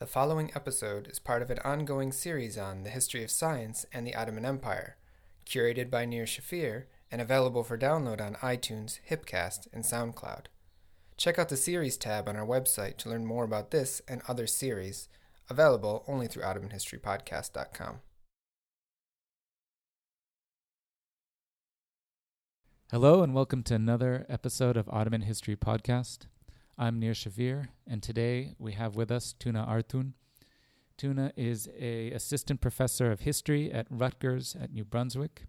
The following episode is part of an ongoing series on the history of science and the Ottoman Empire, curated by Nir Shafir and available for download on iTunes, Hipcast, and SoundCloud. Check out the series tab on our website to learn more about this and other series, available only through OttomanHistoryPodcast.com. Hello, and welcome to another episode of Ottoman History Podcast. I'm Nir Shafir, and today we have with us Tuna Artun. Tuna is a assistant professor of history at Rutgers at New Brunswick,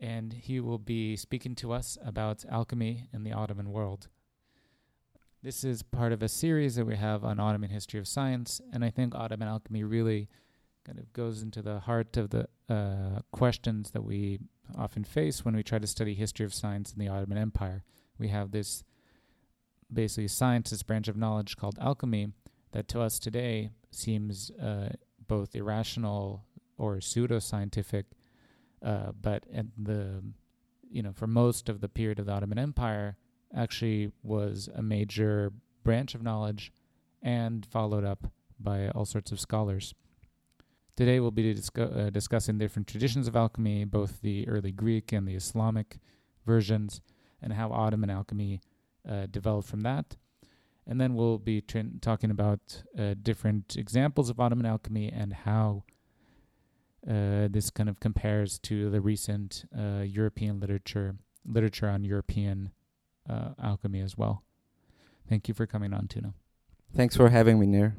and he will be speaking to us about alchemy in the Ottoman world. This is part of a series that we have on Ottoman history of science, and I think Ottoman alchemy really kind of goes into the heart of the uh, questions that we often face when we try to study history of science in the Ottoman Empire. We have this basically a scientist branch of knowledge called alchemy that to us today seems uh, both irrational or pseudoscientific, uh, but at the you know for most of the period of the Ottoman Empire actually was a major branch of knowledge and followed up by all sorts of scholars. Today we'll be discu- uh, discussing different traditions of alchemy, both the early Greek and the Islamic versions, and how Ottoman alchemy uh, developed from that. And then we'll be talking about uh, different examples of Ottoman alchemy and how uh, this kind of compares to the recent uh, European literature literature on European uh, alchemy as well. Thank you for coming on, Tuna. Thanks for having me, Nir.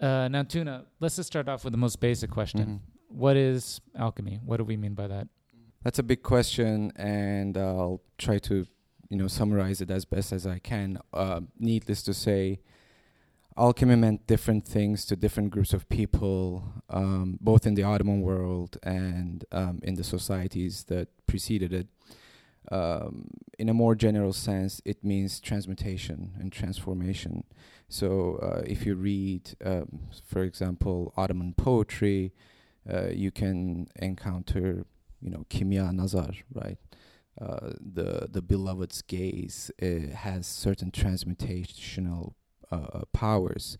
Uh, now, Tuna, let's just start off with the most basic question. Mhm. What is alchemy? What do we mean by that? That's a big question, and I'll try to, you know, summarize it as best as I can. Uh, needless to say, alchemy meant different things to different groups of people, um, both in the Ottoman world and um, in the societies that preceded it. Um, in a more general sense, it means transmutation and transformation. So, uh, if you read, um, for example, Ottoman poetry, uh, you can encounter, you know, kimya nazar, right? Uh, the the beloved's gaze uh, has certain transmutational uh, powers.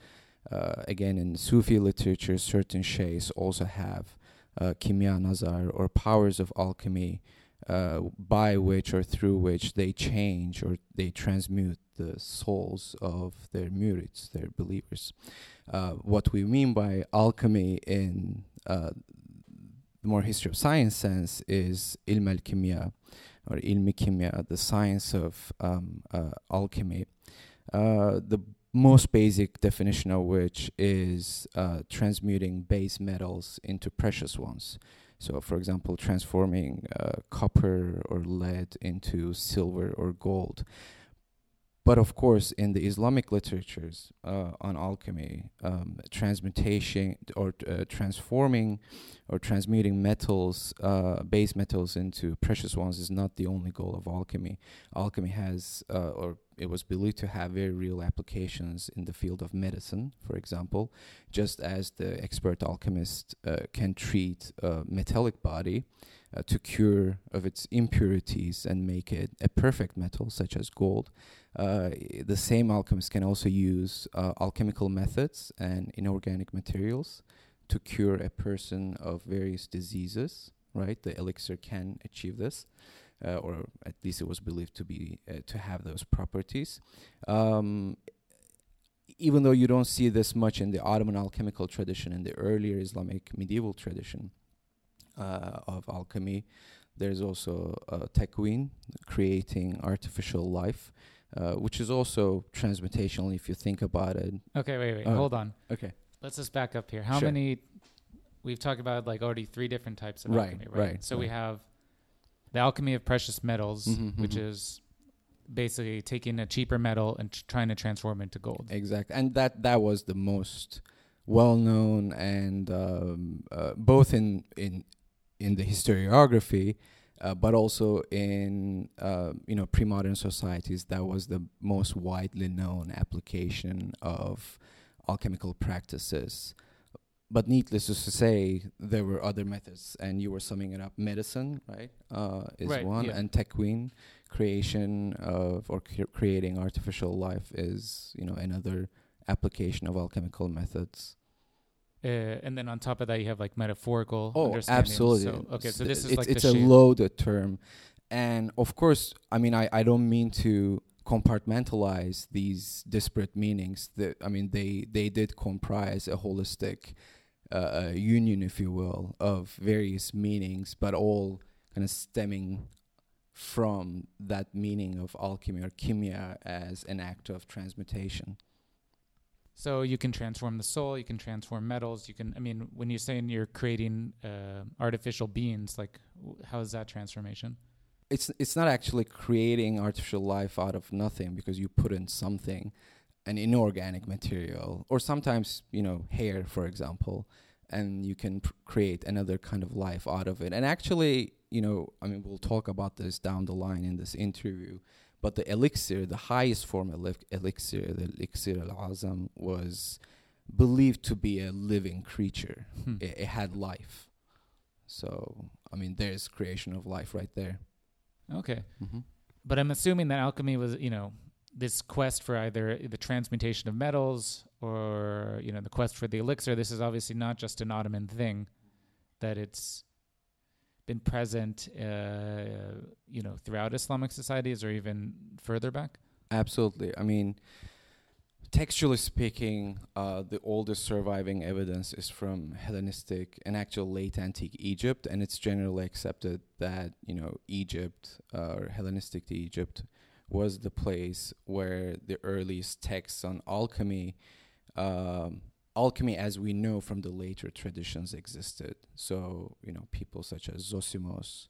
Uh, again, in Sufi literature, certain shaykhs also have uh, kimya nazar or powers of alchemy, uh, by which or through which they change or they transmute the souls of their murids, their believers. Uh, what we mean by alchemy in uh, the more history of science sense is ilm al kimya or ilmi kimya, the science of um, uh, alchemy. Uh, the most basic definition of which is uh, transmuting base metals into precious ones. So, for example, transforming uh, copper or lead into silver or gold. But of course, in the Islamic literatures uh, on alchemy, um, transmutation or uh, transforming or transmuting metals, uh, base metals into precious ones is not the only goal of alchemy. Alchemy has, uh, or it was believed to have very real applications in the field of medicine, for example, just as the expert alchemist uh, can treat a metallic body uh, to cure of its impurities and make it a perfect metal, such as gold. Uh, the same alchemists can also use uh, alchemical methods and inorganic materials to cure a person of various diseases. Right, the elixir can achieve this, uh, or at least it was believed to be uh, to have those properties. Um, even though you don't see this much in the Ottoman alchemical tradition, in the earlier Islamic medieval tradition of alchemy, there's also uh, tekwin, creating artificial life, uh, which is also transmutational if you think about it. Okay, wait, wait, Oh. hold on. Okay. Let's just back up here. How Sure. many? We've talked about like already three different types of Right, alchemy, right? right, So we have the alchemy of precious metals, Mhm, which mhm. is basically taking a cheaper metal and tr- trying to transform it into gold. Exactly, and that that was the most well known and um, uh, both in in in the historiography, uh, but also in uh, you know pre-modern societies. That was the most widely known application of alchemical practices. But needless to say, there were other methods, and you were summing it up. Medicine, right, uh, is Right, one, yeah. and tekwin, creation of or cre- creating artificial life, is you know another application of alchemical methods. Uh, and then on top of that, you have like metaphorical. Oh, absolutely. So, okay, so this is it's, like it's a shape. loaded term, and of course, I mean, I, I don't mean to compartmentalize these disparate meanings. That I mean, they they did comprise a holistic uh, uh, union, if you will, of various meanings, but all kind of stemming from that meaning of alchemy or kimia as an act of transmutation. So you can transform the soul. You can transform metals. You can. I mean, when you're saying you're creating uh, artificial beings, like w- how is that transformation? it's it's not actually creating artificial life out of nothing because you put in something an inorganic material or sometimes you know hair for example and you can pr- create another kind of life out of it and actually you know i mean we'll talk about this down the line in this interview but the elixir the highest form of elixir the elixir al-azam was believed to be a living creature Hmm. it, it had life so i mean there's creation of life right there Okay, mm-hmm. but I'm assuming that alchemy was, you know, this quest for either the transmutation of metals or you know the quest for the elixir. This is obviously not just an Ottoman thing; that it's been present, uh, you know, throughout Islamic societies or even further back. Absolutely. I mean, textually speaking, uh, the oldest surviving evidence is from Hellenistic and actual late antique Egypt, and it's generally accepted that you know Egypt uh, or Hellenistic Egypt was the place where the earliest texts on alchemy. Um, alchemy as we know from the later traditions existed so you know people such as zosimos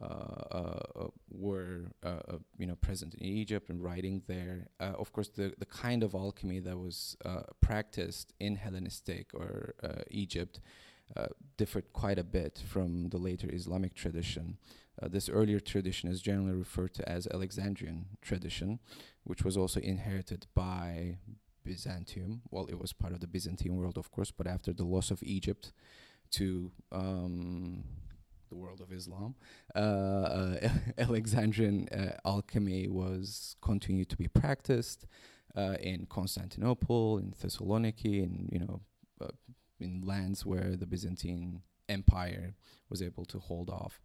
uh, uh, uh, were uh, uh, you know present in Egypt and writing there. Uh, of course, the the kind of alchemy that was practiced in Hellenistic or Egypt differed quite a bit from the later Islamic tradition. This earlier tradition is generally referred to as Alexandrian tradition, which was also inherited by Byzantium. Well, it was part of the Byzantine world, of course, but after the loss of Egypt to um, the world of Islam, uh, uh, Alexandrian uh, alchemy was continued to be practiced uh, in Constantinople, in Thessaloniki, in you know, uh, in lands where the Byzantine Empire was able to hold off.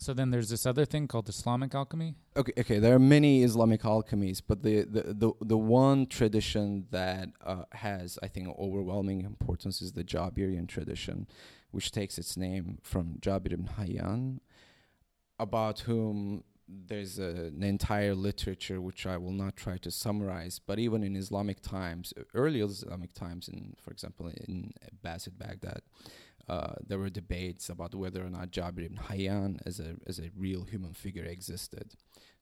So then there's this other thing called Islamic alchemy. Okay, okay. There are many Islamic alchemies, but the the the, the one tradition that uh, has, I think, overwhelming importance is the Jabirian tradition, which takes its name from Jabir ibn Hayyan, about whom there's a, an entire literature which I will not try to summarize. But even in Islamic times, early Islamic times, in for example in Abbasid Baghdad, uh, there were debates about whether or not Jabir ibn Hayyan as a as a real human figure existed.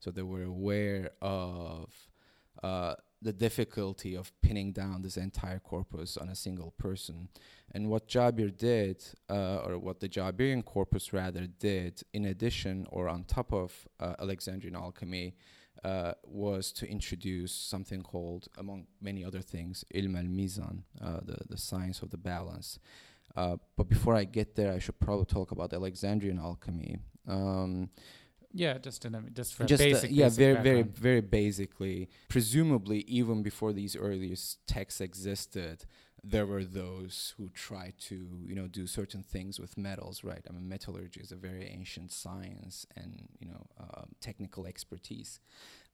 So they were aware of uh, the difficulty of pinning down this entire corpus on a single person. And what Jabir did, uh, or what the Jabirian corpus rather did, in addition or on top of uh, Alexandrian alchemy, uh, was to introduce something called, among many other things, ilm al mizan, uh, the the science of the balance. Uh, but before I get there, I should probably talk about Alexandrian alchemy. Um, Yeah, just in a, just for just uh, basic, yeah, basic very, very, background. very basically. Presumably, even before these earliest texts existed, there were those who tried to, you know, do certain things with metals. Right? I mean, metallurgy is a very ancient science and you know um, technical expertise.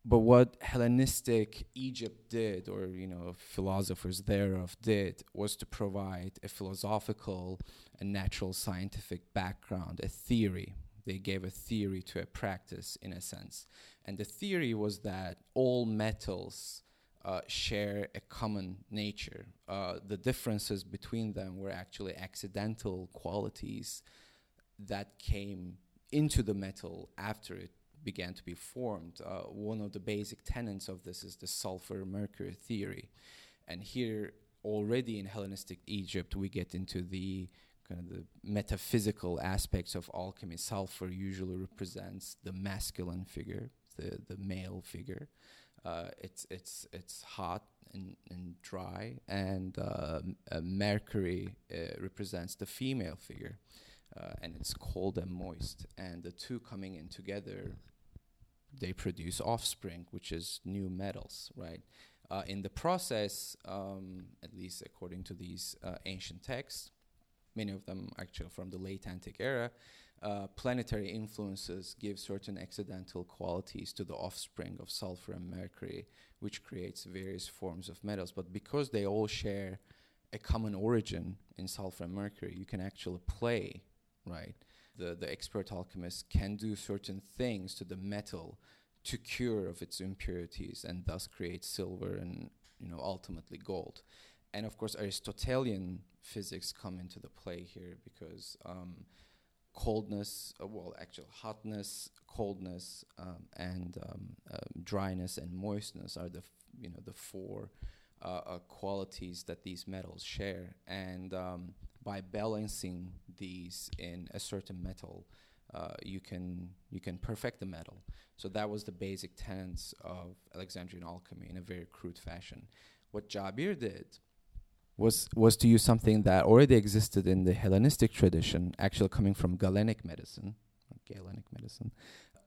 But what Hellenistic Egypt did, or you know, philosophers thereof did, was to provide a philosophical and natural scientific background, a theory. They gave a theory to a practice, in a sense, and the theory was that all metals uh, share a common nature. Uh, the differences between them were actually accidental qualities that came into the metal after it began to be formed. Uh, one of the basic tenets of this is the sulfur mercury theory. And here, already in Hellenistic Egypt, we get into the kind of the metaphysical aspects of alchemy. Sulfur usually represents the masculine figure, the, the male figure. Uh, it's it's it's hot and, and dry, and uh, uh, mercury uh, represents the female figure, uh, and it's cold and moist. And the two coming in together, they produce offspring, which is new metals, right? Uh, in the process, um, at least according to these uh, ancient texts, many of them actually from the late antique era, uh, planetary influences give certain accidental qualities to the offspring of sulfur and mercury, which creates various forms of metals. But because they all share a common origin in sulfur and mercury, you can actually play, right? The, the expert alchemist can do certain things to the metal to cure of its impurities and thus create silver and you know ultimately gold. And of course, Aristotelian physics come into the play here because um, coldness, uh, well, actually hotness, coldness, um, and um, um, dryness and moistness are the f- you know the four uh, uh, qualities that these metals share, and um, by balancing these in a certain metal, uh, you can you can perfect the metal. So that was the basic tenets of Alexandrian alchemy in a very crude fashion. What Jabir did was was to use something that already existed in the Hellenistic tradition, actually coming from Galenic medicine, Galenic medicine,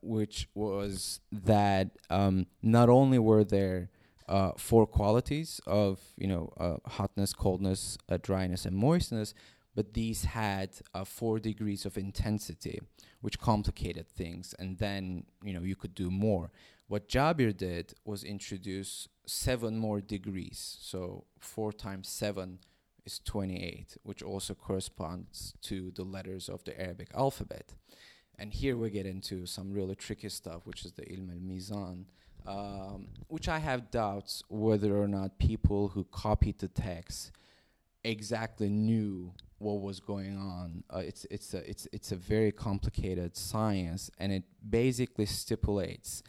which was that um, not only were there uh, four qualities of you know uh, hotness, coldness, uh, dryness, and moistness, but these had uh, four degrees of intensity, which complicated things, and then you know you could do more. What Jabir did was introduce seven more degrees. So four times seven is 28, which also corresponds to the letters of the Arabic alphabet. And here we get into some really tricky stuff, which is the ilm al mizan, um, which I have doubts whether or not people who copied the text exactly knew what was going on. Uh, it's it's a it's it's a very complicated science, and it basically stipulates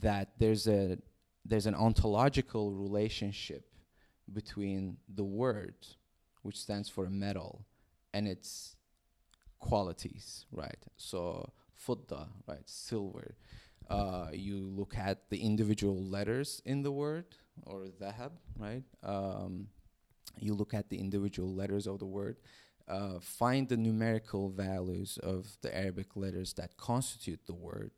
that there's a there's an ontological relationship between the word, which stands for a metal, and its qualities, right? So fudda, right, silver. Uh, you look at the individual letters in the word, or dhahab, right? Um, you look at the individual letters of the word, uh, find the numerical values of the Arabic letters that constitute the word,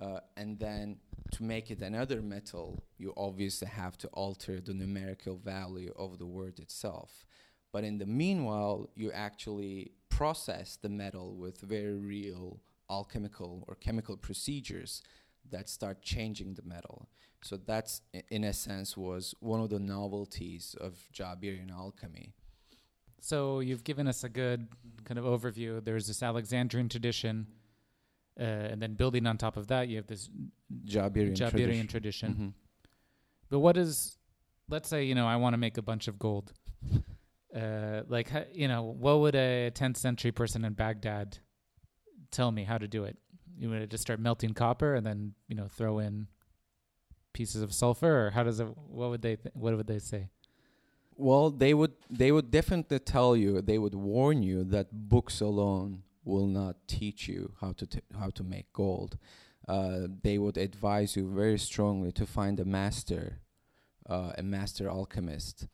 uh, and then to make it another metal, you obviously have to alter the numerical value of the word itself. But in the meanwhile, you actually process the metal with very real alchemical or chemical procedures that start changing the metal. So that's, in a sense, was one of the novelties of Jabirian alchemy. So you've given us a good kind of overview. There's this Alexandrian tradition uh, and then building on top of that, you have this Jabirian, Jabirian tradition. tradition. Mm-hmm. But what is, let's say, you know, I want to make a bunch of gold. Uh, like, you know, what would a 10th century person in Baghdad tell me how to do it? You would just start melting copper and then, you know, throw in pieces of sulfur, or how does it? What would they? Th- what would they say? Well, they would they would definitely tell you. They would warn you that books alone will not teach you how to t- how to make gold. Uh, they would advise you very strongly to find a master, uh, a master alchemist,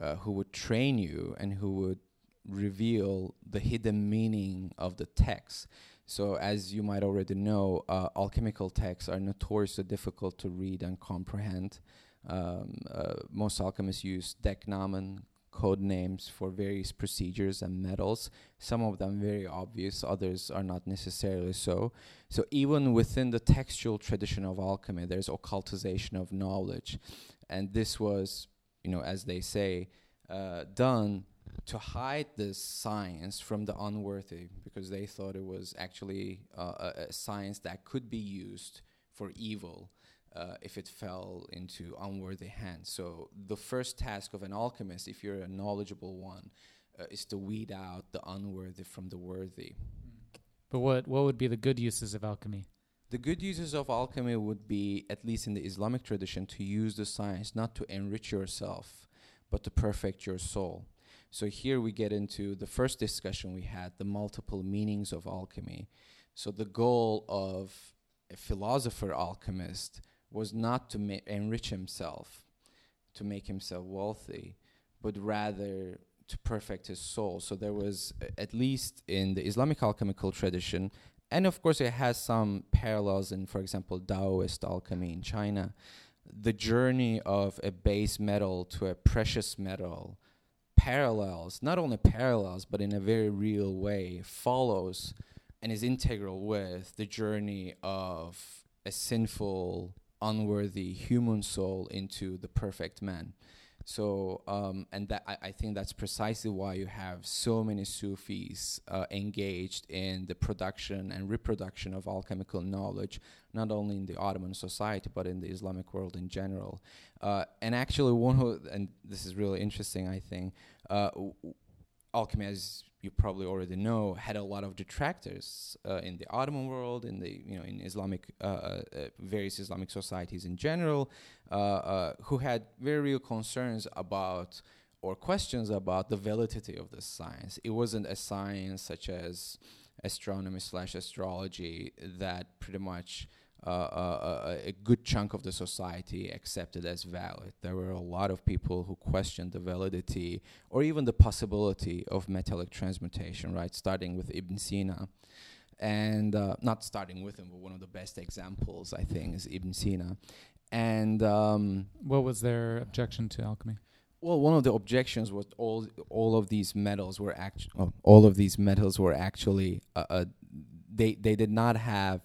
uh, who would train you and who would reveal the hidden meaning of the text. So, as you might already know, uh, alchemical texts are notoriously difficult to read and comprehend. Um, uh, most alchemists use decknamen, code names for various procedures and metals. Some of them very obvious, others are not necessarily so. So even within the textual tradition of alchemy, there's occultization of knowledge, and this was, you know, as they say, uh, done to hide this science from the unworthy because they thought it was actually uh, a, a science that could be used for evil uh, if it fell into unworthy hands. So the first task of an alchemist, if you're a knowledgeable one, uh, is to weed out the unworthy from the worthy. But what what would be the good uses of alchemy? The good uses of alchemy would be, at least in the Islamic tradition, to use the science not to enrich yourself, but to perfect your soul. So here we get into the first discussion we had, the multiple meanings of alchemy. So the goal of a philosopher alchemist was not to ma- enrich himself, to make himself wealthy, but rather to perfect his soul. So there was, at least in the Islamic alchemical tradition, and of course it has some parallels in, for example, Taoist alchemy in China. the journey of a base metal to a precious metal parallels, not only parallels, but in a very real way, follows and is integral with the journey of a sinful, unworthy human soul into the perfect man. So, um, and that I, I, think that's precisely why you have so many Sufis uh, engaged in the production and reproduction of alchemical knowledge, not only in the Ottoman society but in the Islamic world in general. Uh, and actually, one who, and this is really interesting, I think. Uh, alchemy, as you probably already know, had a lot of detractors uh, in the Ottoman world, in the you know in Islamic uh, uh, various Islamic societies in general, uh, uh, who had very real concerns about or questions about the validity of this science. It wasn't a science such as astronomy slash astrology that pretty much uh, a good chunk of the society accepted as valid. There were a lot of people who questioned the validity or even the possibility of metallic transmutation, right? Starting with Ibn Sina. And uh, not starting with him, but one of the best examples, I think, is Ibn Sina. And um, what was their objection to alchemy? Well, one of the objections was all all of these metals were actually oh, all of these metals were actually uh, uh, they they did not have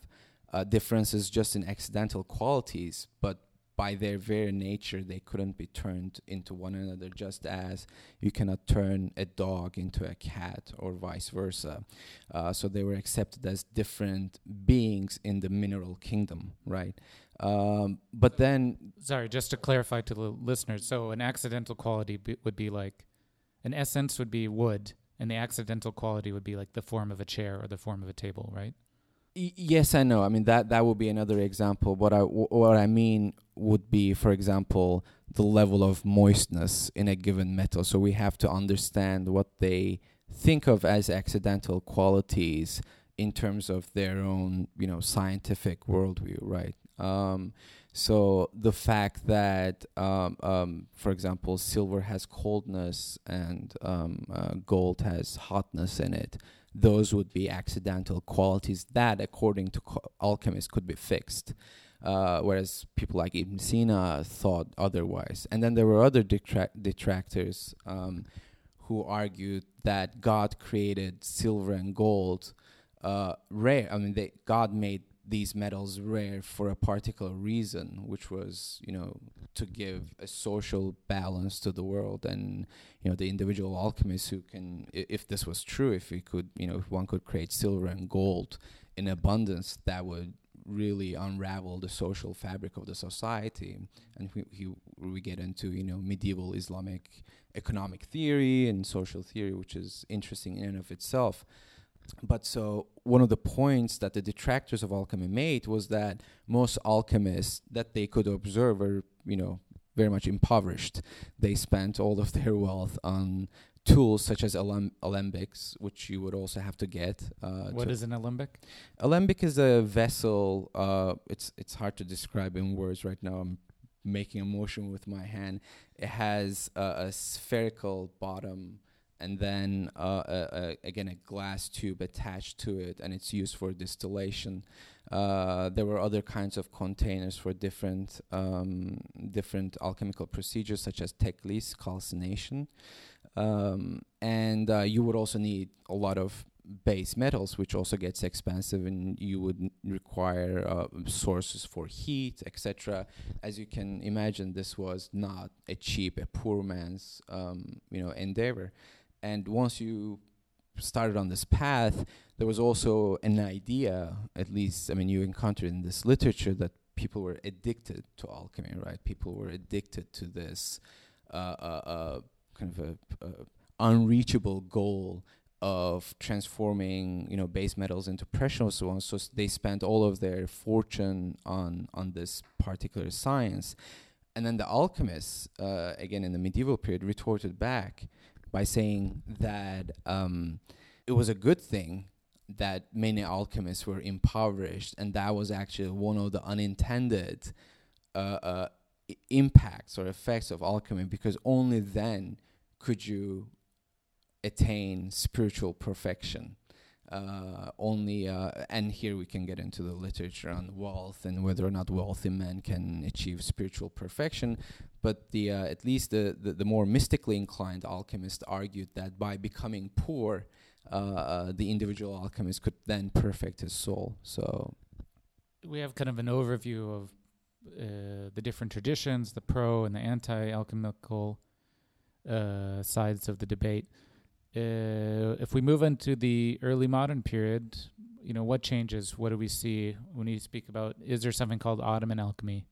uh, differences just in accidental qualities, but by their very nature, they couldn't be turned into one another, just as you cannot turn a dog into a cat or vice versa. Uh, so they were accepted as different beings in the mineral kingdom, right? Um, but then. Sorry, just to clarify to the listeners. So an accidental quality would be like an essence would be wood, and the accidental quality would be like the form of a chair or the form of a table, right? Yes, I know. I mean that that would be another example. What I w- what I mean would be, for example, the level of moistness in a given metal. So we have to understand what they think of as accidental qualities in terms of their own, you know, scientific worldview, right? Um, so the fact that, um, um, for example, silver has coldness and um, uh, gold has hotness in it, those would be accidental qualities that, according to co- alchemists, could be fixed. Uh, whereas people like Ibn Sina thought otherwise. And then there were other detract- detractors um, who argued that God created silver and gold uh, rare. I mean, they, God made these metals rare for a particular reason, which was, you know, to give a social balance to the world. And, you know, the individual alchemists who can, if this was true, if we could, you know, if one could create silver and gold in abundance, that would really unravel the social fabric of the society. And we, we, get into, you know, medieval Islamic economic theory and social theory, which is interesting in and of itself but so one of the points that the detractors of alchemy made was that most alchemists that they could observe were, you know, very much impoverished. They spent all of their wealth on tools such as alem- alembics, which you would also have to get. Uh, what is an alembic? Alembic is a vessel. Uh, it's it's hard to describe in words right now. I'm making a motion with my hand. It has a spherical bottom and then uh, again a glass tube attached to it, and it's used for distillation. Uh, there were other kinds of containers for different um, different alchemical procedures, such as teklis, calcination, um, and uh, you would also need a lot of base metals, which also gets expensive, and you would require uh, sources for heat, etc. As you can imagine, this was not a cheap, a poor man's, um, you know, endeavor. And once you started on this path, there was also an idea, at least, I mean, you encountered in this literature that people were addicted to alchemy, right? People were addicted to this uh, uh, uh, kind of a, unreachable goal of transforming, you know, base metals into precious ones. So they spent all of their fortune on on this particular science, and then the alchemists, uh, again in the medieval period, retorted back by saying that um, it was a good thing that many alchemists were impoverished, and that was actually one of the unintended uh, uh, impacts or effects of alchemy, because only then could you attain spiritual perfection. Uh, only, uh, and here we can get into the literature on wealth and whether or not wealthy men can achieve spiritual perfection. But the uh, at least the, the, the more mystically inclined alchemists argued that by becoming poor, uh, uh, the individual alchemist could then perfect his soul. So we have kind of an overview of uh, the different traditions, the pro and the anti-alchemical uh, sides of the debate. Uh, if we move into the early modern period, you know, what changes? What do we see when you speak about? Is there something called Ottoman alchemy?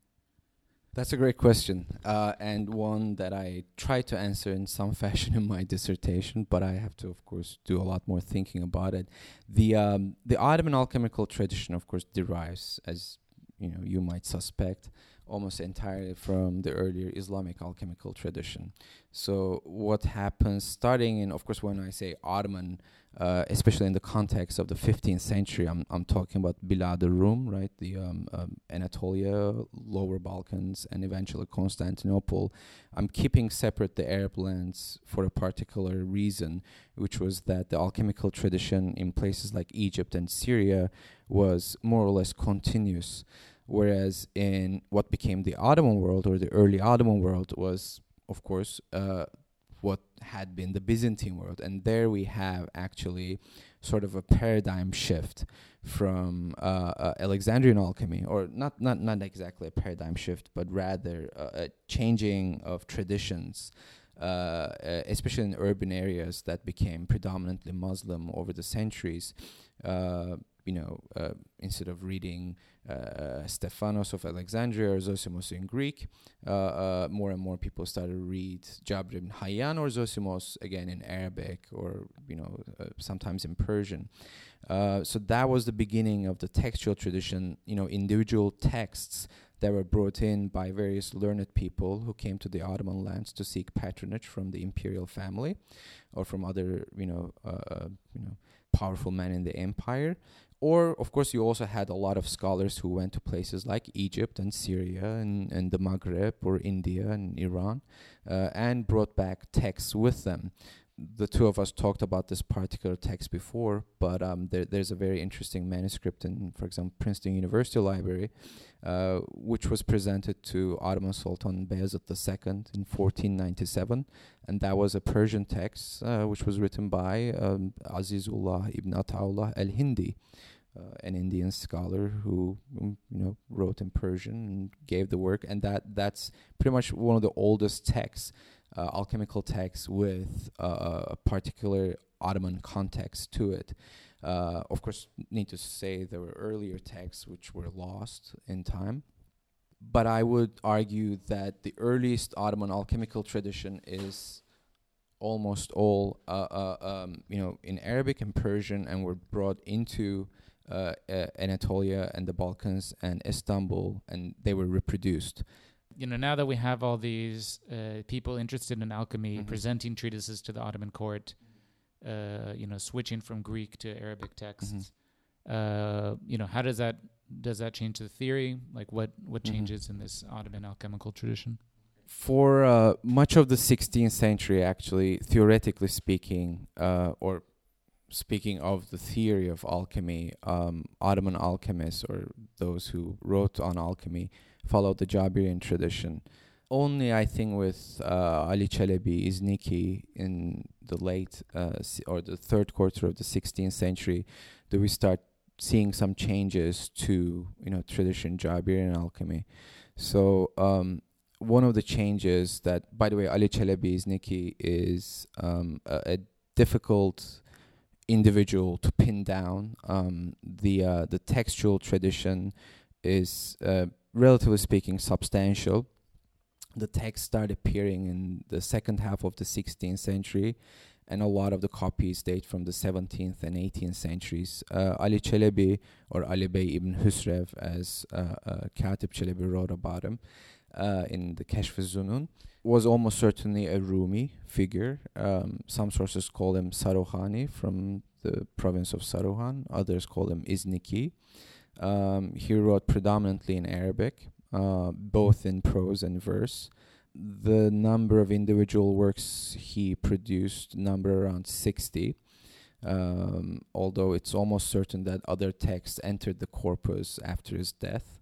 That's a great question, uh, and one that I try to answer in some fashion in my dissertation, but I have to, of course, do a lot more thinking about it. The um, the Ottoman alchemical tradition, of course, derives, as you know, you might suspect, almost entirely from the earlier Islamic alchemical tradition. So what happens starting in, of course, when I say Ottoman, uh, especially in the context of the 15th century, I'm, I'm talking about Bilad al-Rum, right, the um, um, Anatolia, Lower Balkans, and eventually Constantinople. I'm keeping separate the Arab lands for a particular reason, which was that the alchemical tradition in places like Egypt and Syria was more or less continuous whereas in what became the Ottoman world or the early Ottoman world was, of course, uh, what had been the Byzantine world, and there we have actually sort of a paradigm shift from uh, uh, Alexandrian alchemy, or not not not exactly a paradigm shift, but rather uh, a changing of traditions. Uh, uh, especially in urban areas that became predominantly Muslim over the centuries, uh, you know, uh, instead of reading uh, Stephanos of Alexandria or Zosimos in Greek, uh, uh, more and more people started to read Jabir ibn Hayyan or Zosimos again in Arabic or you know uh, sometimes in Persian. Uh, so that was the beginning of the textual tradition. You know, individual texts that were brought in by various learned people who came to the Ottoman lands to seek patronage from the imperial family or from other you know you know powerful men in the empire or, of course, you also had a lot of scholars who went to places like Egypt and Syria and, and the Maghreb or India and Iran uh, and brought back texts with them. The two of us talked about this particular text before, but um, there, there's a very interesting manuscript in, for example, Princeton University Library, uh, which was presented to Ottoman Sultan Bayezid II in 1497, and that was a Persian text uh, which was written by um, Azizullah ibn Ataullah al-Hindi, uh, an Indian scholar who um, you know wrote in Persian and gave the work, and that that's pretty much one of the oldest texts, uh, alchemical texts with uh, a particular Ottoman context to it. Uh, of course, need to say there were earlier texts which were lost in time, but I would argue that the earliest Ottoman alchemical tradition is almost all uh, uh, um, you know in Arabic and Persian, and were brought into uh, Anatolia and the Balkans and Istanbul, and they were reproduced. You know, now that we have all these uh, people interested in alchemy mm-hmm. presenting treatises to the Ottoman court, uh, you know, switching from Greek to Arabic texts, mm-hmm. Uh, you know, how does that does that change the theory? Like, what what mm-hmm. changes in this Ottoman alchemical tradition? For uh, much of the 16th century, actually, theoretically speaking, or speaking of the theory of alchemy, um, Ottoman alchemists or those who wrote on alchemy followed the Jabirian tradition. Only I think with uh, Ali Chelebi Izniki in the late uh, or the third quarter of the 16th century do we start seeing some changes to you know tradition Jabirian alchemy. So um, one of the changes that, by the way, Ali Chelebi Izniki is um, a, a difficult individual to pin down. Um, the uh, the textual tradition is uh, relatively speaking substantial. The texts start appearing in the second half of the 16th century, and a lot of the copies date from the 17th and 18th centuries. Uh, Ali Chelebi, or Ali Bey ibn Husrev, as uh, uh, Katib Chelebi wrote about him uh, in the Kashf zunun was almost certainly a Rumi figure. Um, some sources call him Saruhani from the province of Saruhan. Others call him Izniki. Um, he wrote predominantly in Arabic, uh, both in prose and verse. The number of individual works he produced number around 60. um, although it's almost certain that other texts entered the corpus after his death.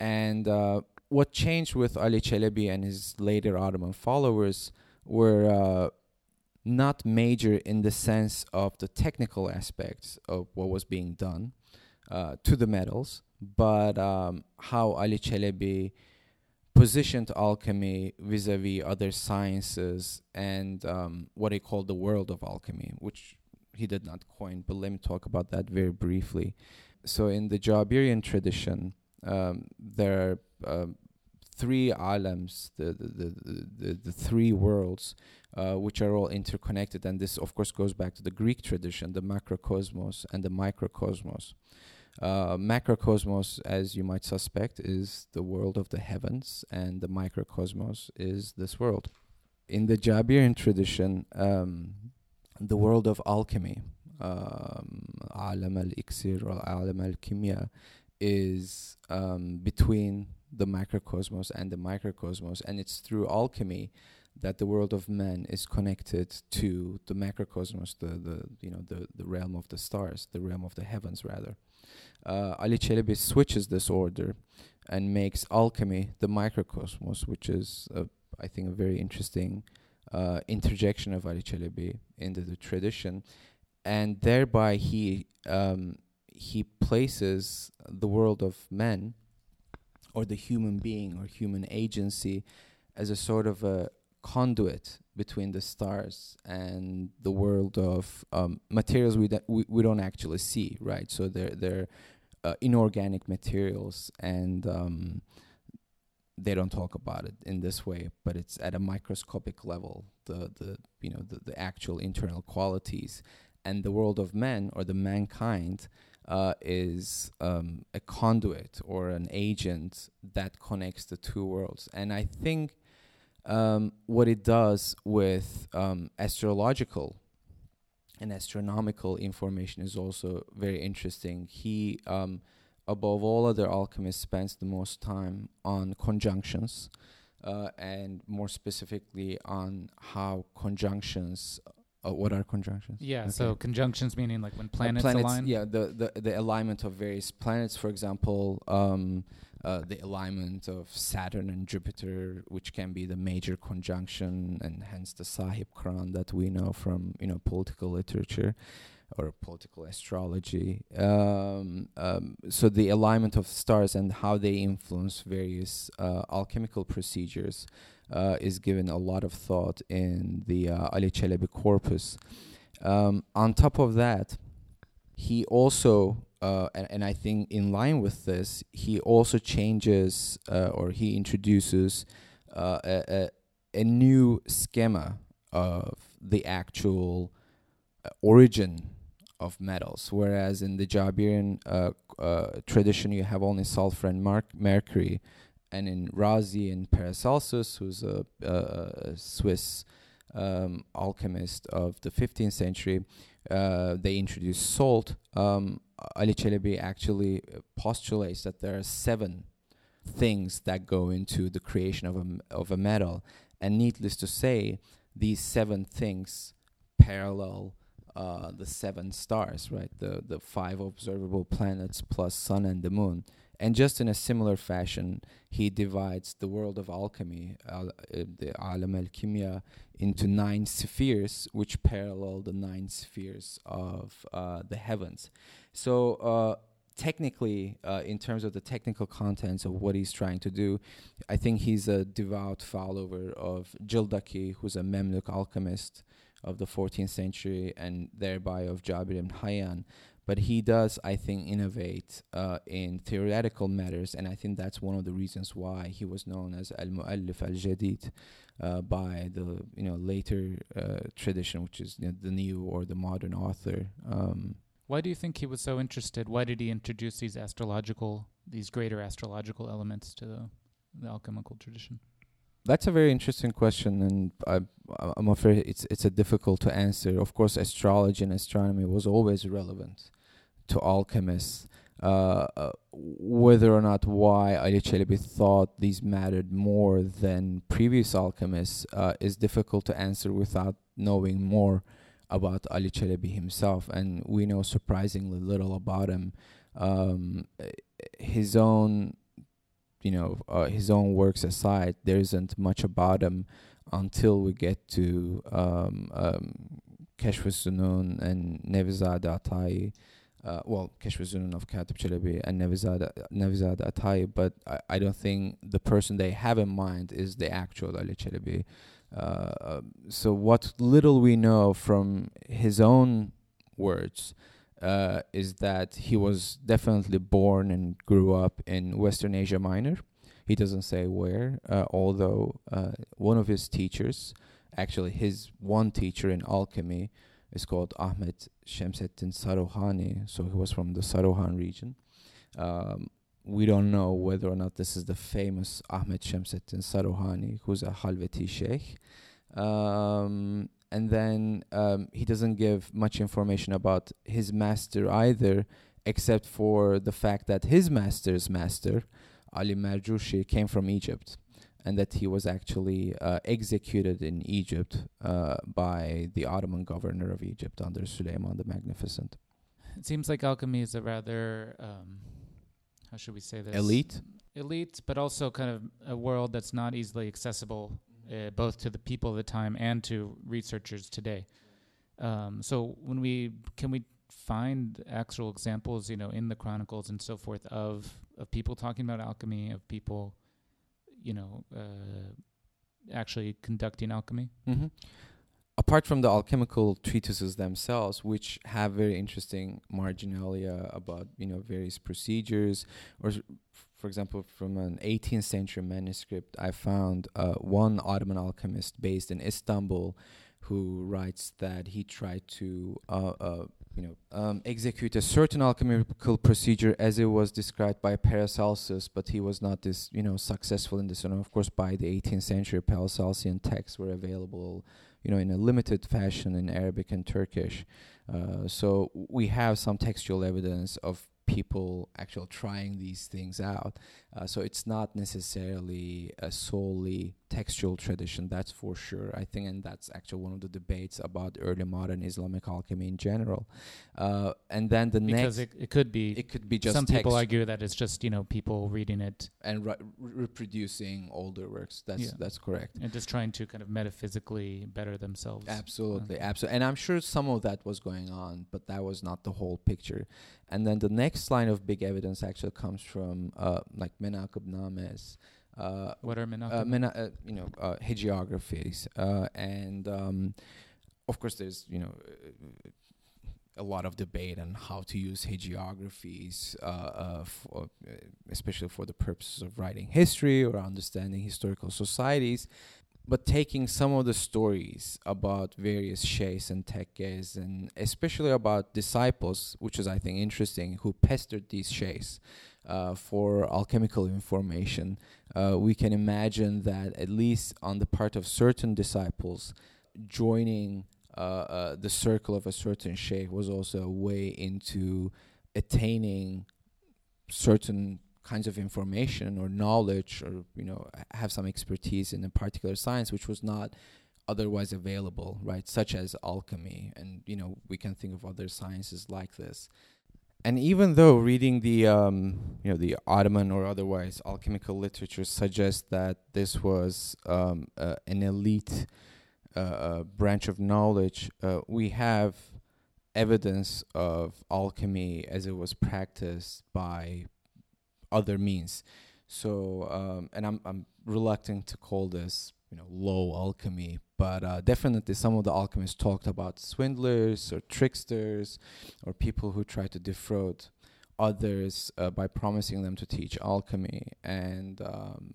And uh, what changed with Ali Chelebi and his later Ottoman followers were uh, not major in the sense of the technical aspects of what was being done uh, to the metals, but um, how Ali Chelebi positioned alchemy vis-a-vis other sciences and um, what he called the world of alchemy, which he did not coin, but let me talk about that very briefly. So in the Jabirian tradition, um, there are um, three alams, the, the, the, the, the three worlds, uh, which are all interconnected. And this, of course, goes back to the Greek tradition, the macrocosmos and the microcosmos. Uh, macrocosmos, as you might suspect, is the world of the heavens, and the microcosmos is this world. In the Jabirian tradition, um, the world of alchemy, um, alam al iksir or alam al kimia, is um, between the macrocosmos and the microcosmos, and it's through alchemy that the world of man is connected to the macrocosmos, the, the you know the, the realm of the stars, the realm of the heavens rather. Uh, Ali Chelebi switches this order and makes alchemy the microcosmos, which is uh, I think a very interesting uh, interjection of Ali Chelebi into the tradition, and thereby he um, he places the world of men or the human being or human agency as a sort of a conduit between the stars and the world of um, materials we, we we don't actually see, right? So they're they're uh, inorganic materials, and um, they don't talk about it in this way, but it's at a microscopic level. The the you know the, the actual internal qualities, and the world of men or the mankind uh, is um, a conduit or an agent that connects the two worlds. And I think um, what it does with um, astrological and astronomical information is also very interesting. He, um, above all other alchemists, spends the most time on conjunctions. Uh, and more specifically on how conjunctions uh, what are conjunctions? Yeah, Okay. so conjunctions meaning like when planets, Uh, planets align. Yeah, the, the the alignment of various planets. For example, um, uh, the alignment of Saturn and Jupiter, which can be the major conjunction, and hence the Sahib Quran that we know from you know political literature or political astrology. Um, um, so the alignment of stars and how they influence various uh, alchemical procedures uh, is given a lot of thought in the uh, Ali Chelebi corpus. Um, on top of that, he also, uh, and, and I think in line with this, he also changes uh, or he introduces uh, a, a, a new schema of the actual uh, origin of metals. Whereas in the Jabirian tradition, you have only sulfur and mark- mercury. And in Razi and Paracelsus, who's a, a Swiss um, alchemist of the 15th century, uh, they introduced salt. Um, Ali Chelebi actually postulates that there are seven things that go into the creation of a, of a metal. And needless to say, these seven things parallel uh, the seven stars, right? The, the five observable planets plus sun and the moon. And just in a similar fashion, he divides the world of alchemy, al- uh, the Alam al Kimia, into nine spheres, which parallel the nine spheres of uh, the heavens. So, uh, technically, uh, in terms of the technical contents of what he's trying to do, I think he's a devout follower of Jildaki, who's a Memluk alchemist of the 14th century, and thereby of Jabir ibn Hayyan but he does i think innovate uh, in theoretical matters and i think that's one of the reasons why he was known as al-mu'allif al-jadid uh, by the you know later uh, tradition which is you know, the new or the modern author um, Why do you think he was so interested? Why did he introduce these astrological, these greater astrological elements to the, the alchemical tradition? That's a very interesting question, and I, I'm afraid it's it's a difficult to answer. Of course, astrology and astronomy was always relevant to alchemists. Uh, uh, whether or not why Ali Chelebi thought these mattered more than previous alchemists uh, is difficult to answer without knowing more about Ali Chelebi himself, and we know surprisingly little about him. Um, his own, you know, uh, his own works aside, there isn't much about him until we get to um, um, Zunun and Nevizade Atai. Uh, well, Kashf Zunun of Katib Chelebi and Nevizade Atai, but I, I don't think the person they have in mind is the actual Ali Chelebi. Uh, um, so what little we know from his own words uh, is that he was definitely born and grew up in Western Asia Minor. He doesn't say where, uh, although uh, one of his teachers, actually his one teacher in alchemy, is called Ahmed Shamseddin Sarouhani. So he was from the Sarouhan region. Um, we don't know whether or not this is the famous Ahmed Shamseddin Sarouhani, who's a Halveti sheikh. Um, and then um, he doesn't give much information about his master either, except for the fact that his master's master, Ali Marjushi, came from Egypt, and that he was actually uh, executed in Egypt uh, by the Ottoman governor of Egypt under Suleiman the Magnificent. It seems like alchemy is a rather, um, how should we say this? Elite? Elite, but also kind of a world that's not easily accessible uh, both to the people of the time and to researchers today. Um, so when we can we find actual examples, you know, in the chronicles and so forth of of people talking about alchemy, of people, you know, uh, actually conducting alchemy. Mm-hmm. Apart from the alchemical treatises themselves, which have very interesting marginalia about you know various procedures, or for example, from an 18th century manuscript, I found uh, one Ottoman alchemist based in Istanbul who writes that he tried to, uh, uh, you know, um, execute a certain alchemical procedure as it was described by Paracelsus, but he was not this, you know, successful in this. And of course, by the 18th century, Paracelsian texts were available, you know, in a limited fashion in Arabic and Turkish. Uh, so we have some textual evidence of people actually trying these things out. Uh, so it's not necessarily a solely textual tradition, that's for sure. I think, and that's actually one of the debates about early modern Islamic alchemy in general. Uh, and then the because next, it, it could be it could be just some people argue that it's just you know people reading it and re- reproducing older works. That's Yeah. that's correct. and just trying to kind of metaphysically better themselves. Absolutely, Okay. absolutely. And I'm sure some of that was going on, but that was not the whole picture. And then the next line of big evidence actually comes from uh, like Menakib Names, uh, What are menakib? uh, mena- uh, you know, uh, hagiographies, uh, and um, of course, there's you know uh, a lot of debate on how to use hagiographies, uh, uh, for, uh, especially for the purposes of writing history or understanding historical societies. But taking some of the stories about various sheikhs and tekkes, and especially about disciples, which is I think interesting, who pestered these sheikhs uh, for alchemical information, uh, we can imagine that at least on the part of certain disciples, joining uh, uh, the circle of a certain sheikh was also a way into attaining certain kinds of information or knowledge or you know have some expertise in a particular science which was not otherwise available right such as alchemy. And you know we can think of other sciences like this. And even though reading the um, you know the Ottoman or otherwise alchemical literature suggests that this was um, uh, an elite uh, uh, branch of knowledge, uh, we have evidence of alchemy as it was practiced by other means. So, um, and I'm I'm reluctant to call this you know low alchemy, but uh, definitely some of the alchemists talked about swindlers or tricksters or people who try to defraud others uh, by promising them to teach alchemy and um,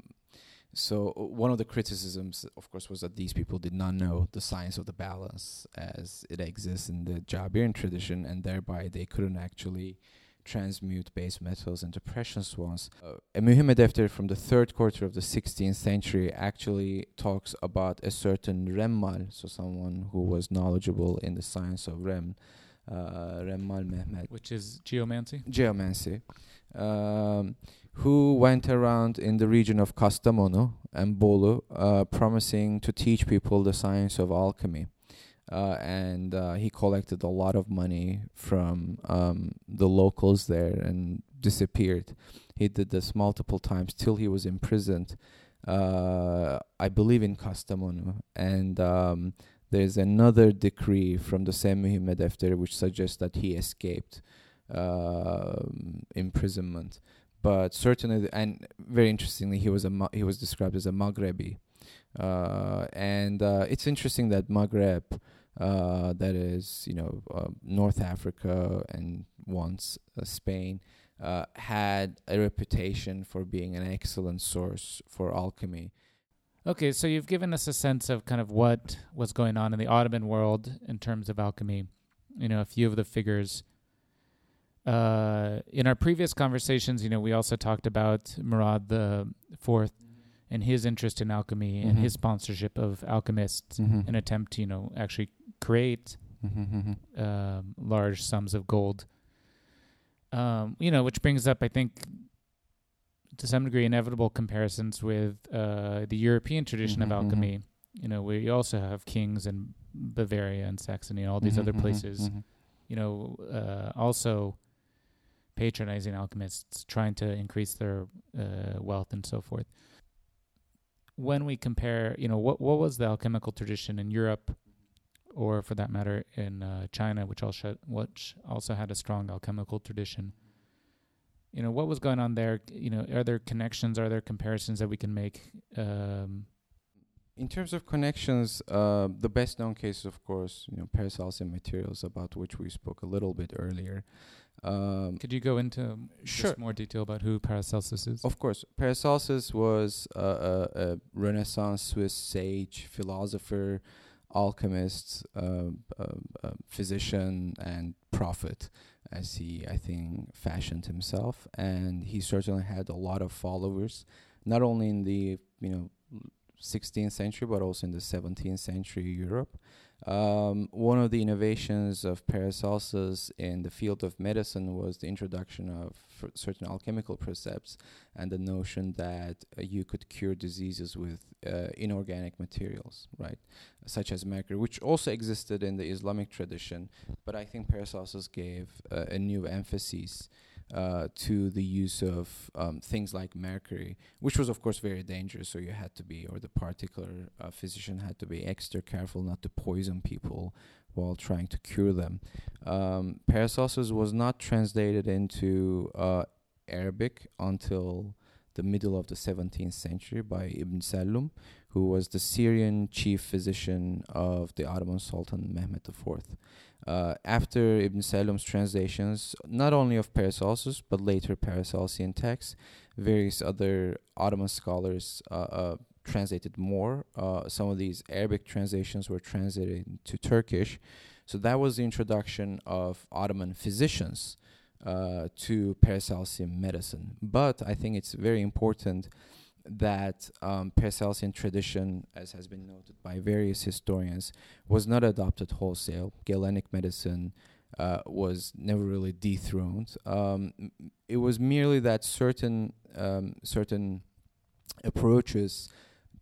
so uh, one of the criticisms of course was that these people did not know the science of the balance as it exists in the Jabirian tradition and thereby they couldn't actually transmute base metals into precious ones. Uh, a Muhimme Defter from the third quarter of the 16th century actually talks about a certain Remmal, so someone who was knowledgeable in the science of Reml, uh, Remmal Mehmet, which is geomancy. geomancy, um, who went around in the region of Kastamonu and Bolu, uh, promising to teach people the science of alchemy. Uh, and uh, he collected a lot of money from um, the locals there and disappeared. He did this multiple times till he was imprisoned, uh, I believe in Kastamonu, and um, there's another decree from the same Muhimme Defteri which suggests that he escaped um, imprisonment. But certainly, and very interestingly, he was a ma- he was described as a Maghrebi, uh, and uh, it's interesting that Maghreb, uh, that is you know uh, North Africa and once uh, Spain, uh, had a reputation for being an excellent source for alchemy. Okay, so you've given us a sense of kind of what was going on in the Ottoman world in terms of alchemy. You know, a few of the figures. Uh, in our previous conversations, you know, we also talked about Murad the Fourth and his interest in alchemy and Mhm. his sponsorship of alchemists, Mhm. an attempt to, you know, actually create Mhm, mhm. um, large sums of gold. Um, you know, which brings up, I think, to some degree, inevitable comparisons with uh, the European tradition of mhm. alchemy. You know, we also have kings in Bavaria and Saxony and all these other places. You know, uh, also patronizing alchemists, trying to increase their uh, wealth and so forth. When we compare, you know, what what was the alchemical tradition in Europe or for that matter in uh, China, which also which also had a strong alchemical tradition. You know what was going on there. You know, are there connections? Are there comparisons that we can make? Um, In terms of connections, uh, the best known case, of course, you know, Paracelsian materials, about which we spoke a little bit earlier. Um, could you go into Sure. more detail about who Paracelsus is? Of course, Paracelsus was a, a, a Renaissance Swiss sage, philosopher, alchemist, uh, uh, uh, physician, and prophet, as he, I think, fashioned himself. And he certainly had a lot of followers, not only in the you know 16th century, but also in the 17th century Europe. Um, one of the innovations of Paracelsus in the field of medicine was the introduction of f- certain alchemical precepts and the notion that uh, you could cure diseases with uh, inorganic materials, right, such as mercury, which also existed in the Islamic tradition. But I think Paracelsus gave uh, a new emphasis uh, to the use of um, things like mercury, which was of course very dangerous. So you had to be, or the particular uh, physician had to be extra careful not to poison people while trying to cure them. Um, Paracelsus was not translated into uh, Arabic until the middle of the 17th century by Ibn Sallum, who was the Syrian chief physician of the Ottoman Sultan Mehmed IV. Uh, after Ibn Sallum's translations, not only of Paracelsus but later Paracelsian texts, various other Ottoman scholars uh, uh, translated more. Uh, some of these Arabic translations were translated into Turkish. So that was the introduction of Ottoman physicians uh, to Paracelsian medicine. But I think it's very important that um, Paracelsian tradition, as has been noted by various historians, was not adopted wholesale. Galenic medicine uh, was never really dethroned. Um, it was merely that certain um, certain approaches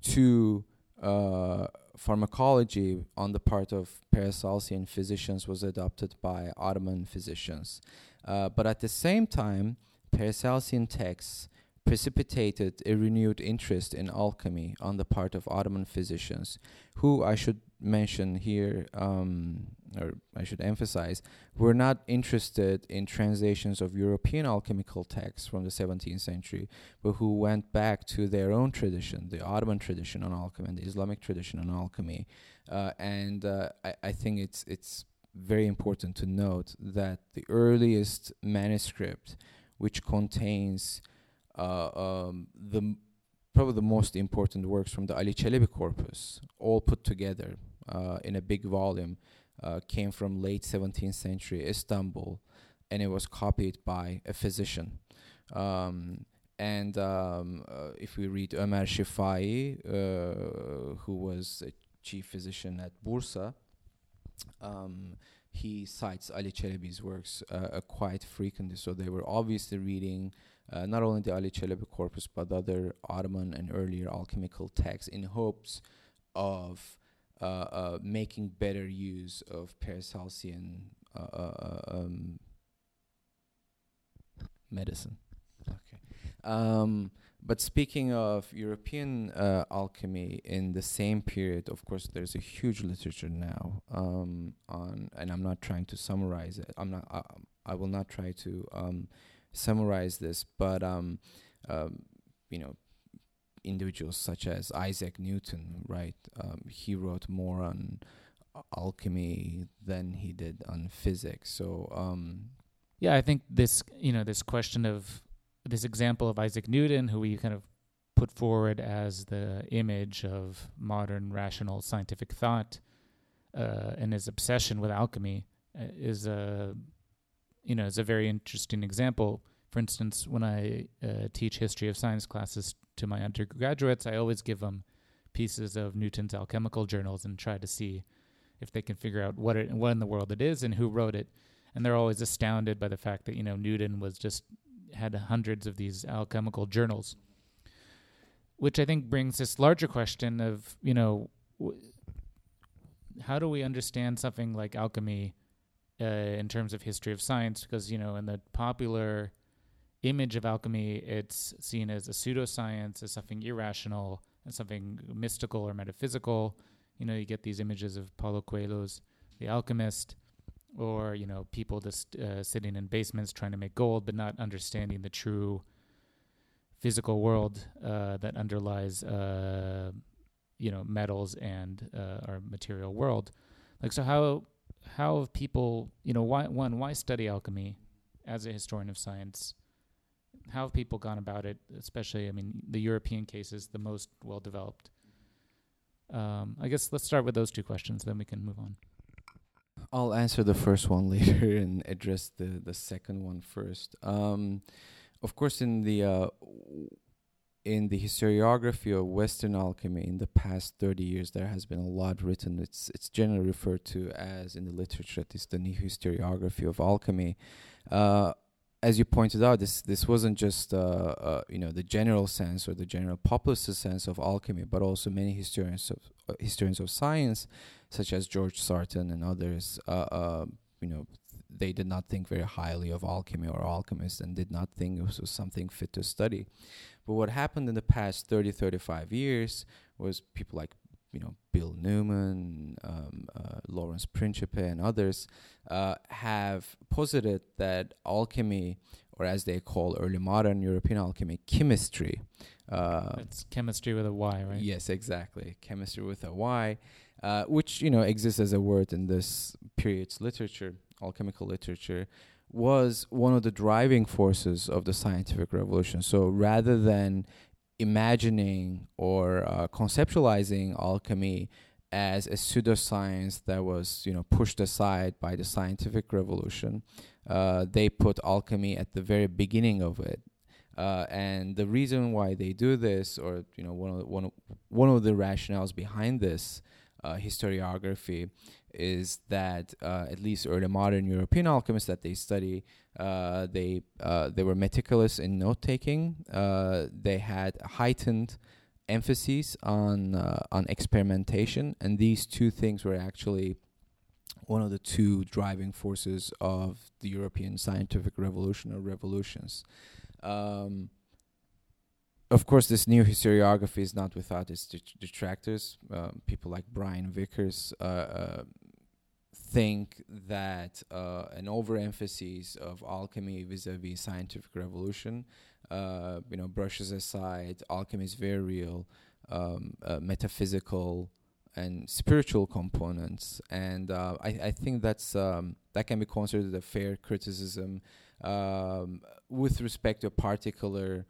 to uh, pharmacology on the part of Paracelsian physicians was adopted by Ottoman physicians. Uh, but at the same time, Paracelsian texts precipitated a renewed interest in alchemy on the part of Ottoman physicians, who I should mention here, um, or I should emphasize, were not interested in translations of European alchemical texts from the 17th century, but who went back to their own tradition, the Ottoman tradition on alchemy and the Islamic tradition on alchemy. Uh, and uh, I, I think it's it's very important to note that the earliest manuscript, which contains uh, um, the probably the most important works from the Ali Çelebi corpus, all put together uh, in a big volume, uh, came from late 17th century Istanbul, and it was copied by a physician. Um, and um, uh, if we read Ömer Şifai, uh, who was a chief physician at Bursa, um, he cites Ali Çelebi's works uh, uh, quite frequently. So they were obviously reading uh, not only the Ali Çelebi corpus but other Ottoman and earlier alchemical texts in hopes of uh, uh, making better use of Paracelsian uh, um, medicine. Okay. Um, but speaking of European uh, alchemy in the same period, of course, there's a huge literature now um, on, and I'm not trying to summarize it. I'm not. I, I will not try to um, summarize this, but um, um, you know, individuals such as Isaac Newton, right? Um, he wrote more on alchemy than he did on physics. So, um, yeah, I think this, you know, this question of this example of Isaac Newton, who we kind of put forward as the image of modern rational scientific thought, uh, and his obsession with alchemy uh, is a, you know, is a very interesting example. For instance, when I uh, teach history of science classes to my undergraduates, I always give them pieces of Newton's alchemical journals and try to see if they can figure out what it, what in the world it is and who wrote it. And they're always astounded by the fact that you know Newton was just had hundreds of these alchemical journals, which I think brings this larger question of you know w- how do we understand something like alchemy uh, in terms of history of science? Because you know in the popular image of alchemy, it's seen as a pseudoscience, as something irrational, as something mystical or metaphysical. You know, you get these images of Paulo Coelho's The Alchemist, or you know, people just uh, sitting in basements trying to make gold, but not understanding the true physical world uh, that underlies, uh, you know, metals and uh, our material world. Like, so how how have people, you know, why one why study alchemy as a historian of science? how have people gone about it? Especially, I mean, the European case is the most well developed. Um, I guess let's start with those two questions, then we can move on. I'll answer the first one later and address the the second one first. Um, of course, in the uh, in the historiography of Western alchemy in the past 30 years, there has been a lot written. It's it's generally referred to as in the literature, at least the new historiography of alchemy. Uh, as you pointed out, this this wasn't just uh, uh, you know the general sense or the general populist sense of alchemy, but also many historians of uh, historians of science, such as George Sarton and others. Uh, uh, you know, they did not think very highly of alchemy or alchemists and did not think it was something fit to study. But what happened in the past 30, 35 years was people like you know Bill Newman, um, uh, Lawrence Principe, and others uh, have posited that alchemy, or as they call early modern European alchemy, chemistry. Uh, it's chemistry with a Y, right? Yes, exactly. Chemistry with a Y, uh, which you know exists as a word in this period's literature, alchemical literature was one of the driving forces of the scientific revolution. So rather than imagining or uh, conceptualizing alchemy as a pseudoscience that was you know pushed aside by the scientific revolution. Uh, they put alchemy at the very beginning of it. Uh, and the reason why they do this or you know one of the, one one of the rationales behind this uh, historiography is that uh, at least early modern European alchemists that they study, uh, they uh, they were meticulous in note taking. Uh, they had heightened emphasis on uh, on experimentation, and these two things were actually one of the two driving forces of the European scientific revolution or revolutions. Um, of course, this new historiography is not without its detractors. Um, people like Brian Vickers uh, uh, think that uh, an overemphasis of alchemy vis-a-vis scientific revolution, uh, you know, brushes aside alchemy's very real, um, uh, metaphysical and spiritual components, and uh, I, I think that's um, that can be considered a fair criticism um, with respect to a particular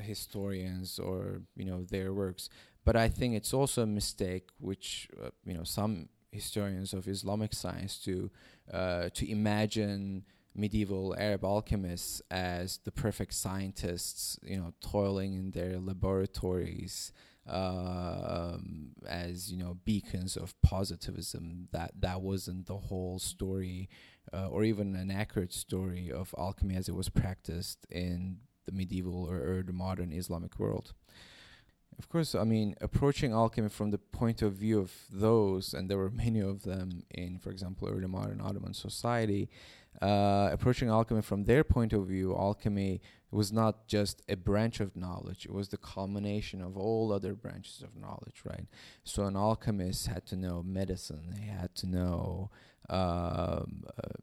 historians or you know their works. But I think it's also a mistake, which uh, you know some historians of Islamic science to uh, to imagine medieval Arab alchemists as the perfect scientists, you know, toiling in their laboratories um, as you know beacons of positivism. That that wasn't the whole story, uh, or even an accurate story of alchemy as it was practiced in the medieval or or the modern Islamic world. Of course, I mean, approaching alchemy from the point of view of those, and there were many of them in, for example, early modern Ottoman society, uh, approaching alchemy from their point of view, alchemy was not just a branch of knowledge, it was the culmination of all other branches of knowledge, right? So an alchemist had to know medicine, he had to know uh,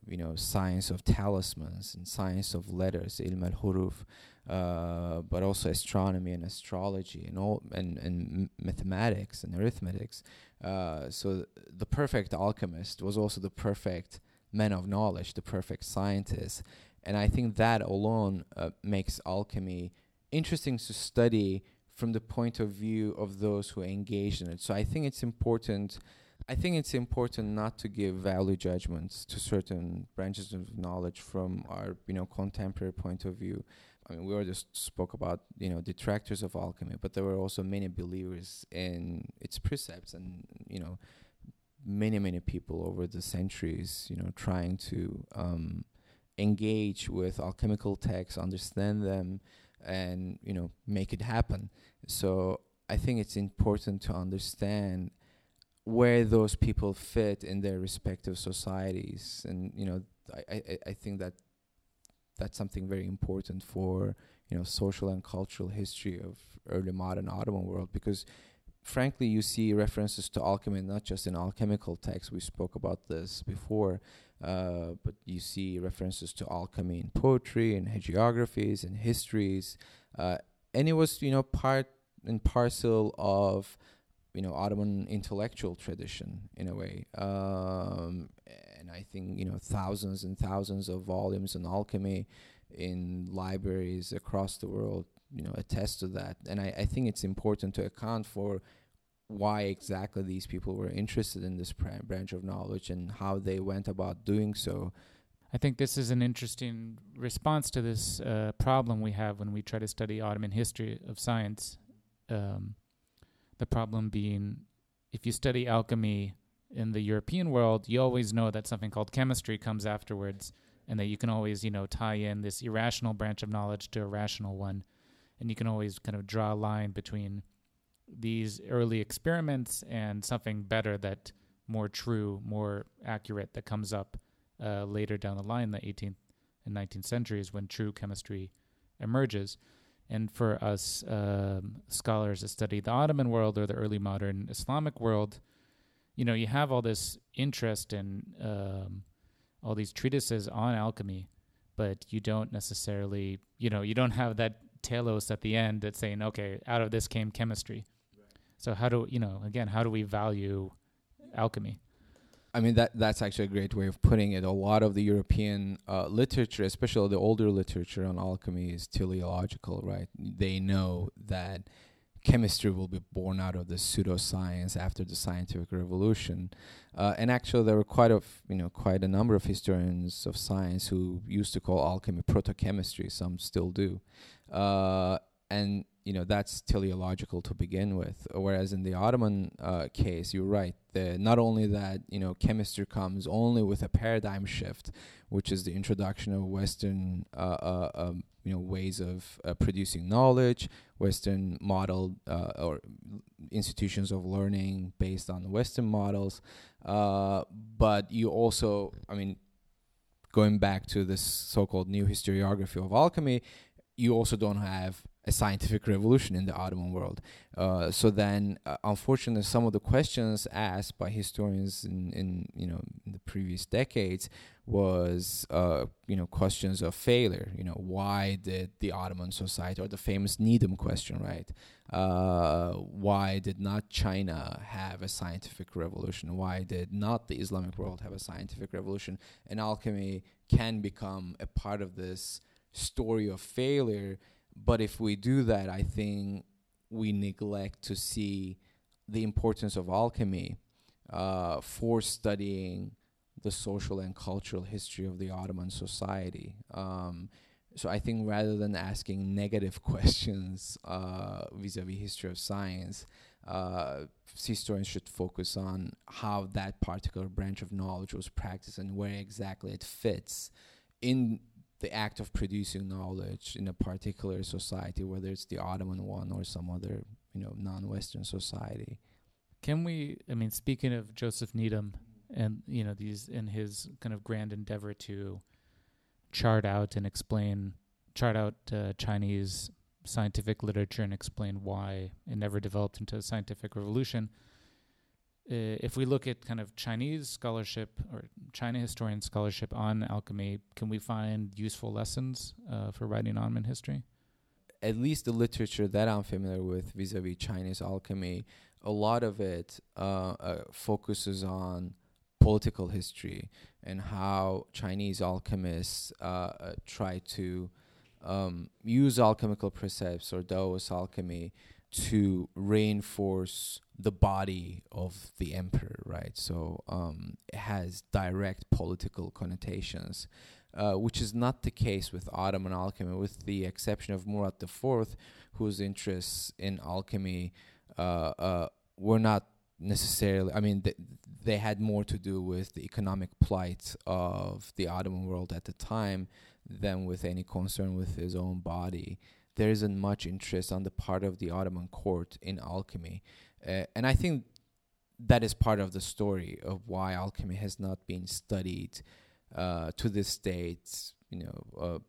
you know, science of talismans and science of letters, ilm al huruf, uh, but also astronomy and astrology and all and and mathematics and arithmetics. Uh, so th- the perfect alchemist was also the perfect man of knowledge, the perfect scientist, and I think that alone uh, makes alchemy interesting to study from the point of view of those who engage in it. So I think it's important I think it's important not to give value judgments to certain branches of knowledge from our, you know, contemporary point of view. I mean, we already spoke about, you know, detractors of alchemy, but there were also many believers in its precepts, and you know, many many people over the centuries, you know, trying to um, engage with alchemical texts, understand them, and you know, make it happen. So I think it's important to understand where those people fit in their respective societies. And you know I, I, I think that that's something very important for you know social and cultural history of early modern Ottoman world. Because frankly you see references to alchemy not just in alchemical texts. We spoke about this before. Uh, but you see references to alchemy in poetry and hagiographies and histories. Uh, and it was you know part and parcel of you know Ottoman intellectual tradition in a way, um, and I think you know thousands and thousands of volumes on alchemy in libraries across the world, you know, attest to that. And I, I think it's important to account for why exactly these people were interested in this pr- branch of knowledge and how they went about doing so. I think this is an interesting response to this uh, problem we have when we try to study Ottoman history of science. Um, the problem being, if you study alchemy in the European world, you always know that something called chemistry comes afterwards, and that you can always, you know, tie in this irrational branch of knowledge to a rational one, and you can always kind of draw a line between these early experiments and something better that more true, more accurate that comes up uh, later down the line, the 18th and 19th centuries when true chemistry emerges. And for us um, scholars that study the Ottoman world or the early modern Islamic world, you know, you have all this interest in um, all these treatises on alchemy, but you don't necessarily, you know, you don't have that telos at the end that's saying, okay, out of this came chemistry. Right. So how do you know? Again, how do we value alchemy? I mean that that's actually a great way of putting it. A lot of the European uh, literature, especially the older literature on alchemy, is teleological, right? They know that chemistry will be born out of the pseudoscience after the scientific revolution, uh, and actually there were quite a you know quite a number of historians of science who used to call alchemy proto-chemistry. Some still do, uh, and you know that's teleological to begin with. Whereas in the Ottoman uh, case, you're right. The, not only that, you know, chemistry comes only with a paradigm shift, which is the introduction of Western, uh, uh, um, you know, ways of uh, producing knowledge, Western model uh, or institutions of learning based on Western models. Uh, but you also, I mean, going back to this so-called new historiography of alchemy, you also don't have a scientific revolution in the Ottoman world. Uh, so then, uh, unfortunately, some of the questions asked by historians in, in you know in the previous decades was uh, you know questions of failure. You know, why did the Ottoman society, or the famous Needham question, right? Uh, why did not China have a scientific revolution? Why did not the Islamic world have a scientific revolution? And alchemy can become a part of this story of failure but if we do that, I think we neglect to see the importance of alchemy uh, for studying the social and cultural history of the Ottoman society. Um, so I think rather than asking negative questions uh, vis-a-vis history of science, uh, historians should focus on how that particular branch of knowledge was practiced and where exactly it fits in the act of producing knowledge in a particular society, whether it's the Ottoman one or some other you know non-Western society. Can we? I mean, speaking of Joseph Needham, and you know these in his kind of grand endeavor to chart out and explain, chart out uh, Chinese scientific literature and explain why it never developed into a scientific revolution. Uh, if we look at kind of Chinese scholarship or China historian scholarship on alchemy, can we find useful lessons uh, for writing Ottoman history? At least the literature that I'm familiar with vis-a-vis Chinese alchemy, a lot of it uh, uh focuses on political history and how Chinese alchemists uh, uh, try to um, use alchemical precepts or Taoist alchemy to reinforce the body of the emperor, right? So um, it has direct political connotations, uh, which is not the case with Ottoman alchemy, with the exception of Murat IV, whose interests in alchemy uh, uh, were not necessarily. I mean, th- they had more to do with the economic plight of the Ottoman world at the time than with any concern with his own body. There isn't much interest on the part of the Ottoman court in alchemy. Uh, and I think that is part of the story of why alchemy has not been studied uh, to this date, you know, uh,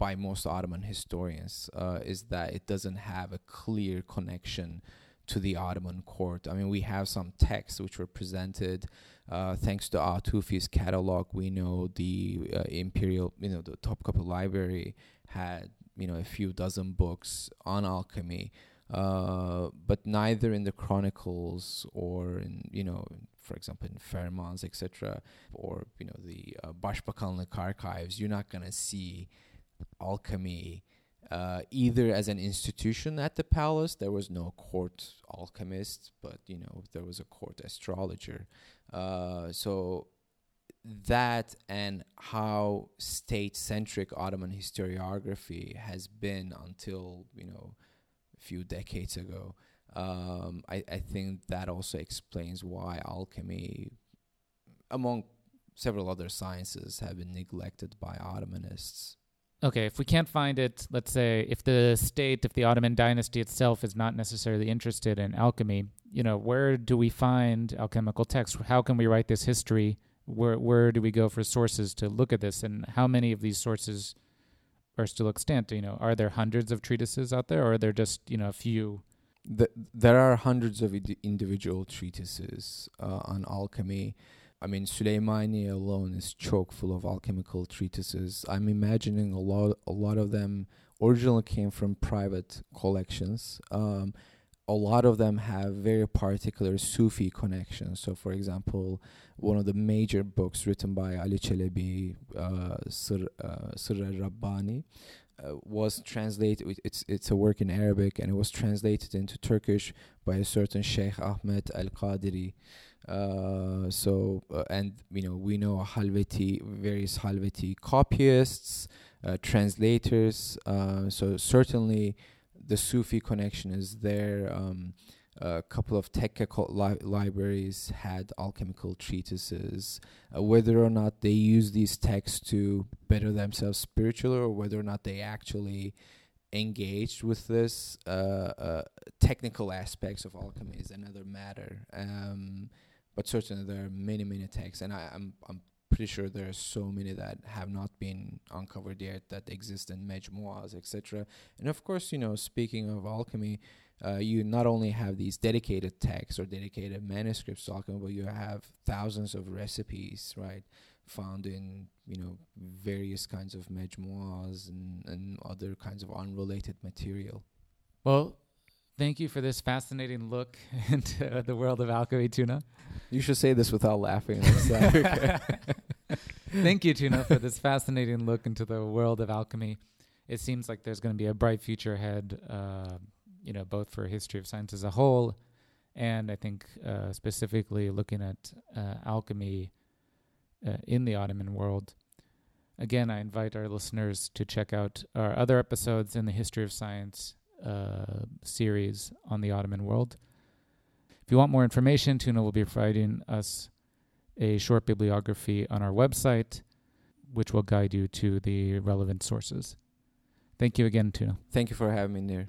by most Ottoman historians, uh, is that it doesn't have a clear connection to the Ottoman court. I mean, we have some texts which were presented uh, thanks to Atufi's catalog. We know the uh, imperial, you know, the Topkapi Library had you know a few dozen books on alchemy, uh, but neither in the chronicles or in you know, for example, in Fermans, etc., or you know the uh, Başbakanlık archives. You're not gonna see alchemy uh, either as an institution at the palace. There was no court alchemist, but you know there was a court astrologer. Uh, so that and how state-centric Ottoman historiography has been until you know a few decades ago. Um, I, I think that also explains why alchemy, among several other sciences, have been neglected by Ottomanists okay, if we can't find it, let's say if the state, if the Ottoman dynasty itself is not necessarily interested in alchemy, you know, where do we find alchemical texts? How can we write this history? Where where do we go for sources to look at this? And how many of these sources are still extant? You know, are there hundreds of treatises out there, or are there just you know a few? The, there are hundreds of individual treatises uh, on alchemy. I mean, Süleymaniye alone is chock full of alchemical treatises. I'm imagining a lot, a lot of them originally came from private collections. Um, a lot of them have very particular Sufi connections. So, for example, one of the major books written by Ali Çelebi, uh, Sir, uh, Sir Rabbani, uh, was translated. It's it's a work in Arabic, and it was translated into Turkish by a certain Sheikh Ahmed Al Qadiri. Uh, so uh, and you know we know Halveti various Halveti copyists, uh, translators. Uh, so certainly the Sufi connection is there. Um, a couple of Tekke li- libraries had alchemical treatises. Uh, whether or not they use these texts to better themselves spiritually, or whether or not they actually engaged with this uh, technical aspects of alchemy is another matter. Um, but certainly there are many many texts, and I, I'm, I'm pretty sure there are so many that have not been uncovered yet that exist in Mejmuas, etc. And of course, you know, speaking of alchemy, uh, you not only have these dedicated texts or dedicated manuscripts to alchemy, but you have thousands of recipes, right? Found in you know various kinds of mejmuas and, and other kinds of unrelated material. Well, thank you for this fascinating look into the world of alchemy Tuna. You should say this without laughing. thank you, Tuna, for this fascinating look into the world of alchemy. It seems like there's going to be a bright future ahead, uh, you know, both for history of science as a whole, and I think uh, specifically looking at uh, alchemy uh, in the Ottoman world. Again, I invite our listeners to check out our other episodes in the history of science uh, series on the Ottoman world. If you want more information, Tuna will be providing us a short bibliography on our website, which will guide you to the relevant sources. Thank you again, Tuna. Thank you for having me, Nir.